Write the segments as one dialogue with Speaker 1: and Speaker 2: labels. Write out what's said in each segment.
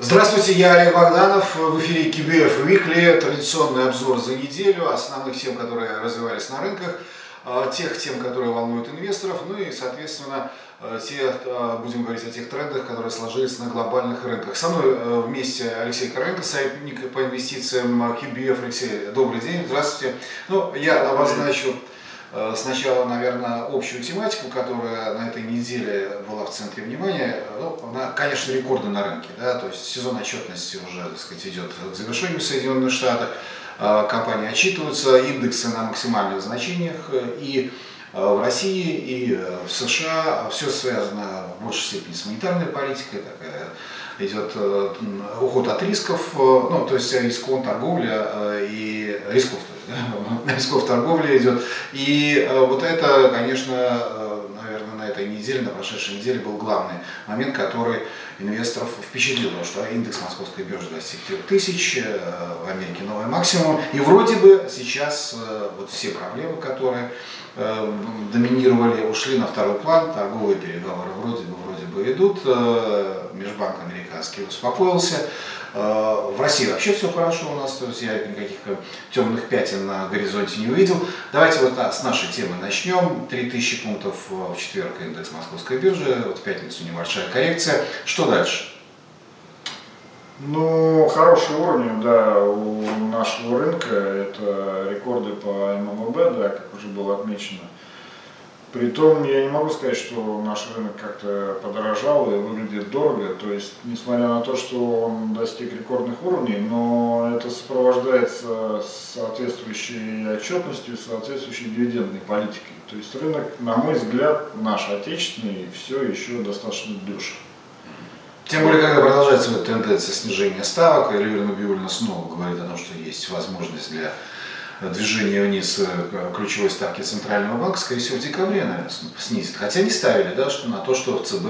Speaker 1: Здравствуйте, я Олег Богданов. В эфире KBF Weekly. Традиционный обзор за неделю основных тем, которые развивались на рынках, а, тех тем, которые волнуют инвесторов, ну и, соответственно, а, те, а, будем говорить о тех трендах, которые сложились на глобальных рынках. Со мной вместе Алексей Коровенко, советник по инвестициям KBF. Алексей, добрый день, здравствуйте. Ну, я обозначу Э, сначала, наверное, общую тематику, которая на этой неделе была в центре внимания. Ну, она, конечно, рекорды на рынке. Да? То есть сезон отчетности уже так сказать, идет к завершению в Соединенных Штатах. Э, компании отчитываются, индексы на максимальных значениях. И э, в России, и в США все связано в большей степени с монетарной политикой. Такая идет уход от рисков, ну, то есть рисков торговля и рисков да, рисков торговли идет. И э, вот это, конечно, э, наверное, на этой неделе, на прошедшей неделе был главный момент, который инвесторов впечатлил, что индекс московской биржи достиг 3000, э, в Америке новый максимум. И вроде бы сейчас вот все проблемы, которые доминировали, ушли на второй план, торговые переговоры вроде бы, вроде бы идут, Межбанк американский успокоился, Э, в России вообще все хорошо у нас, то есть я никаких э, темных пятен на горизонте не увидел. Давайте вот с нашей темы начнем. 3000 пунктов в четверг индекс московской биржи, вот в пятницу небольшая коррекция. Что дальше?
Speaker 2: Ну, хорошие уровни, да, у нашего рынка. Это рекорды по ММВБ, да, как уже было отмечено. Притом я не могу сказать, что наш рынок как-то подорожал и выглядит дорого. То есть, несмотря на то, что он достиг рекордных уровней, но это сопровождается соответствующей отчетностью, соответствующей дивидендной политикой. То есть рынок, на мой взгляд, наш отечественный, все еще достаточно дешев.
Speaker 1: Тем более, когда продолжается вот тенденция снижения ставок, Эльвира Набиулина снова говорит о том, что есть возможность для движение вниз э, ключевой ставки Центрального банка, скорее всего, в декабре, наверное, снизит. Хотя не ставили да, что на то, что ЦБ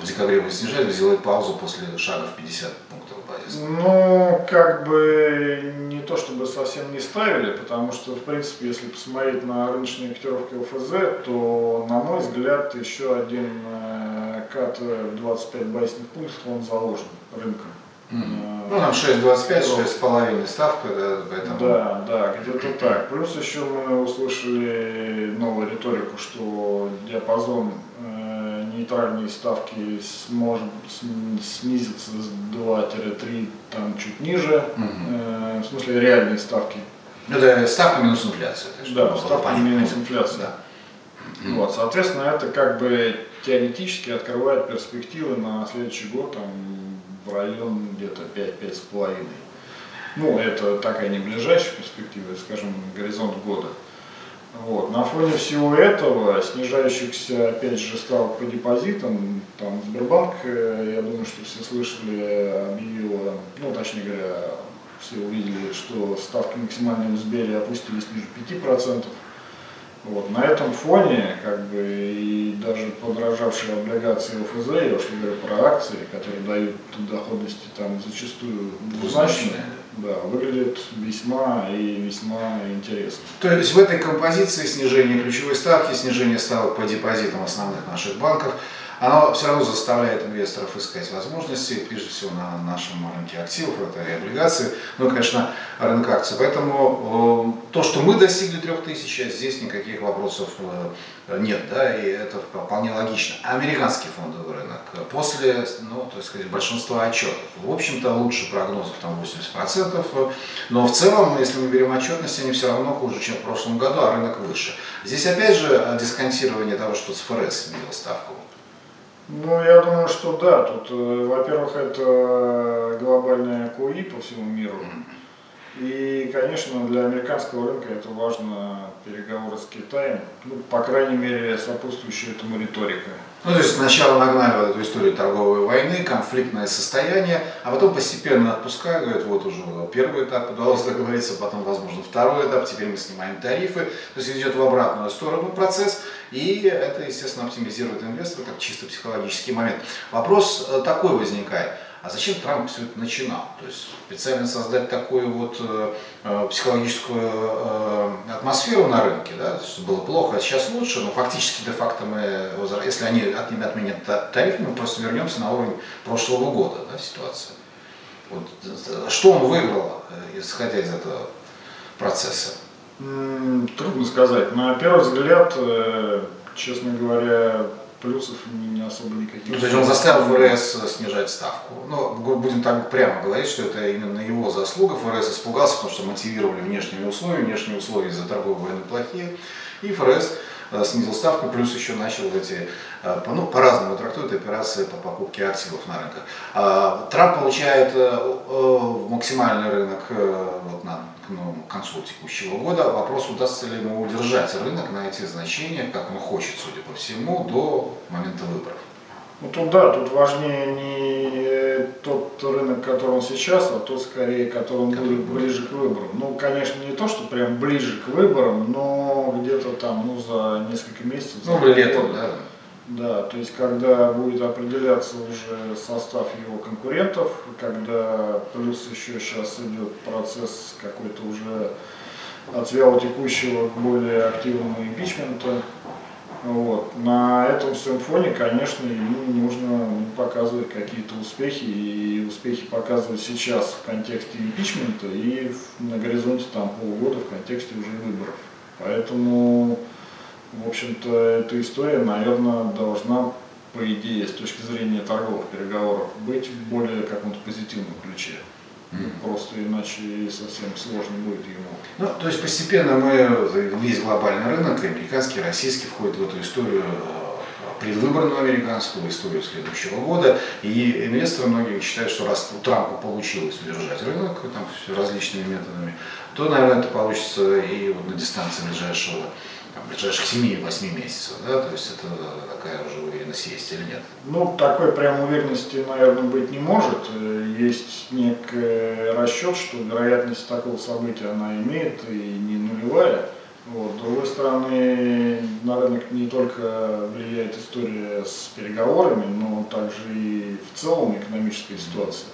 Speaker 1: в декабре будет снижать, сделает паузу после шага в 50 пунктов базиса.
Speaker 2: Ну, как бы не то, чтобы совсем не ставили, потому что, в принципе, если посмотреть на рыночные котировки ОФЗ, то, на мой взгляд, еще один э, кат в 25 базисных пунктов, он заложен рынком.
Speaker 1: Mm. Ну, там 6,25, 6,5 ставка, да, поэтому...
Speaker 2: Да, да, где-то так. Плюс еще мы услышали новую риторику, что диапазон э, нейтральной ставки сможет снизиться с 2-3, там чуть ниже, mm э, в смысле реальные ставки.
Speaker 1: Ну, это ставка минус инфляция.
Speaker 2: Да, ставка минус инфляция. Да. Вот, соответственно, это как бы теоретически открывает перспективы на следующий год, там, район где-то 5-5,5. Ну, это такая не ближайшая перспектива, скажем, горизонт года. Вот. На фоне всего этого, снижающихся, опять же, ставок по депозитам, там Сбербанк, э, я думаю, что все слышали, объявила, ну, точнее говоря, все увидели, что ставки максимальные в Сбере опустились ниже 5%. Вот. На этом фоне как бы, и даже подорожавшие облигации ОФЗ, я уж не говорю про акции, которые дают доходности там зачастую двузначные, да, выглядит весьма и весьма интересно.
Speaker 1: То есть в этой композиции снижение ключевой ставки, снижение ставок по депозитам основных наших банков – оно все равно заставляет инвесторов искать возможности, прежде всего на нашем рынке активов, это и облигации, ну конечно, рынок акций. Поэтому э, то, что мы достигли 3000, здесь никаких вопросов э, нет, да, и это вполне логично. Американский фондовый рынок после, ну, то сказать, большинства отчетов, в общем-то, лучше прогнозов, там 80%, но в целом, если мы берем отчетность, они все равно хуже, чем в прошлом году, а рынок выше. Здесь опять же дисконтирование того, что ЦФРС сменил ставку
Speaker 2: ну, я думаю, что да. Тут, э, во-первых, это глобальная КУИ по всему миру. И, конечно, для американского рынка это важно переговоры с Китаем, ну, по крайней мере, сопутствующая этому риторика.
Speaker 1: Ну, то есть сначала нагнали вот эту историю торговой войны, конфликтное состояние, а потом постепенно отпускают, говорят, вот уже первый этап удалось договориться, потом, возможно, второй этап, теперь мы снимаем тарифы. То есть идет в обратную сторону процесс, и это, естественно, оптимизирует инвестора, как чисто психологический момент. Вопрос э, такой возникает. а зачем Трамп все это начинал? То есть специально создать такую вот э, э психологическую э, атмосферу на рынке, да, что было плохо, а сейчас лучше, но фактически де-факто мы, если они отменят тариф, мы просто вернемся на уровень прошлого года да, ситуации. Вот, э, что он выиграл, исходя из этого процесса?
Speaker 2: Трудно сказать. На первый взгляд, честно говоря, плюсов не особо никаких. Ну,
Speaker 1: то есть он заставил ФРС снижать ставку. Ну, будем так прямо говорить, что это именно его заслуга. ФРС испугался, потому что мотивировали внешними условиями, внешние условия из-за торговой войны плохие. И ФРС э, снизил ставку, плюс еще начал эти, э, ну, по-разному трактуют операции по покупке активов на рынках. А, Трамп получает э, максимальный рынок вот, на ну, концу текущего года. Вопрос, удастся ли ему удержать рынок на эти значения, как он хочет, судя по всему, до момента выборов.
Speaker 2: Ну тут да, тут важнее не тот рынок, который он сейчас, а тот скорее, который он будет ближе к выборам. Ну, конечно, не то, что прям ближе к выборам, но где-то там, ну, за несколько месяцев.
Speaker 1: Ну, летом, да.
Speaker 2: Да, то есть когда будет определяться уже состав его конкурентов, когда плюс еще сейчас идет процесс какой-то уже от вяло текущего к более активному импичмента, вот. На этом всем фоне, конечно, ему нужно показывать какие-то успехи, и успехи показывать сейчас в контексте импичмента и на горизонте там полугода в контексте уже выборов. Поэтому в общем-то, эта история, наверное, должна, по идее, с точки зрения торговых переговоров, быть в более каком-то позитивном ключе. Просто иначе совсем сложно будет ему.
Speaker 1: Ну, то есть постепенно мы, весь глобальный рынок, американский, российский, входит в эту историю э, предвыборную американскую историю следующего года. И инвесторы многие считают, что раз у Трампа получилось удержать рынок там, различными методами, то, наверное, это получится и вот на дистанции ближайшего там, ближайших 7-8 месяцев, да, то есть это такая уже уверенность есть или нет?
Speaker 2: Ну, такой прям уверенности, наверное, быть не может. Есть некий расчет, что вероятность такого события она имеет и не нулевая. Вот. С другой стороны, на рынок не только влияет история с переговорами, но также и в целом экономическая ситуация.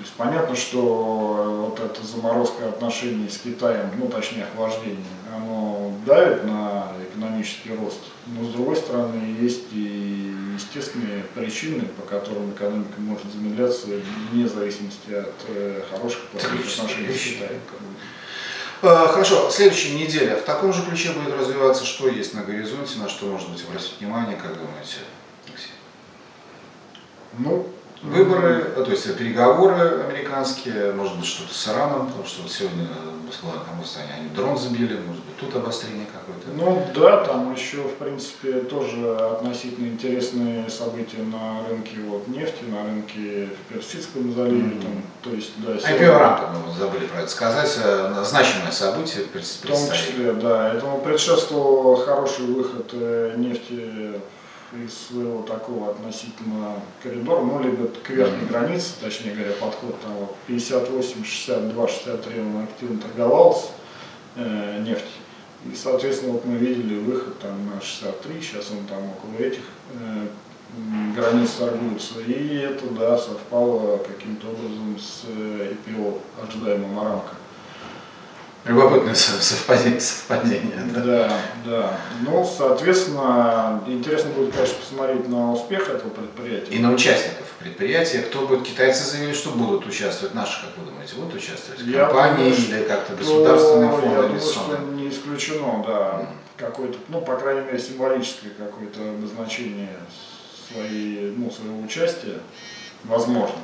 Speaker 2: То есть понятно, что вот эта заморозка отношений с Китаем, ну точнее охлаждение, оно давит на экономический рост, но с другой стороны есть и естественные причины, по которым экономика может замедляться вне зависимости от э, хороших плохих отношений с Китаем.
Speaker 1: Э, хорошо, следующая неделя в таком же ключе будет развиваться, что есть на горизонте, на что можно быть обратить внимание, как думаете, Алексей?
Speaker 2: Ну,
Speaker 1: Выборы, э, то есть переговоры американские, может быть что-то с Ираном, потому что вот сегодня Москва Казахстане они дрон забили, может быть тут обострение какое-то.
Speaker 2: Ну да, там еще в принципе тоже относительно интересные события на рынке вот, нефти, на рынке в Персидском заливе. Mm-hmm. Там, то есть, да,
Speaker 1: сегодня... IPO рамка, мы забыли про это сказать, э, значимое событие
Speaker 2: В том числе, да. Этому предшествовал хороший выход э, нефти из своего такого относительно коридора, ну, либо к верхней границе, точнее говоря, подход там вот 58, 62, 63 он активно торговался, э, нефть. И, соответственно, вот мы видели выход там на 63, сейчас он там около этих э, границ торгуется. И это, да, совпало каким-то образом с э, IPO ожидаемым рамка.
Speaker 1: Любопытное совпадение. совпадение
Speaker 2: да? да, да. Ну, соответственно, интересно будет, конечно, посмотреть на успех этого предприятия.
Speaker 1: И на участников предприятия. Кто будет? Китайцы заявили, что будут участвовать. Наши, как вы думаете, будут участвовать? Я Компании думаю, или как-то государственные фонды? Я
Speaker 2: думаю, что не исключено, да. Какое-то, ну, по крайней мере, символическое какое-то обозначение своей, ну, своего участия возможно.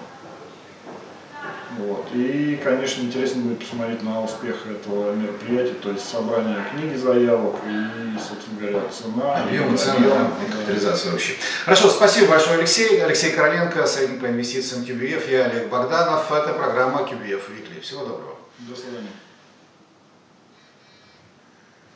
Speaker 2: Вот. И, конечно, интересно будет посмотреть на успех этого мероприятия, то есть собрание книги заявок и, собственно говоря, цена.
Speaker 1: Объем цены, да, и капитализация вообще. Хорошо, спасибо большое, Алексей. Алексей Короленко, советник по инвестициям QBF. Я Олег Богданов. Это программа QBF Weekly. Всего доброго.
Speaker 2: До свидания.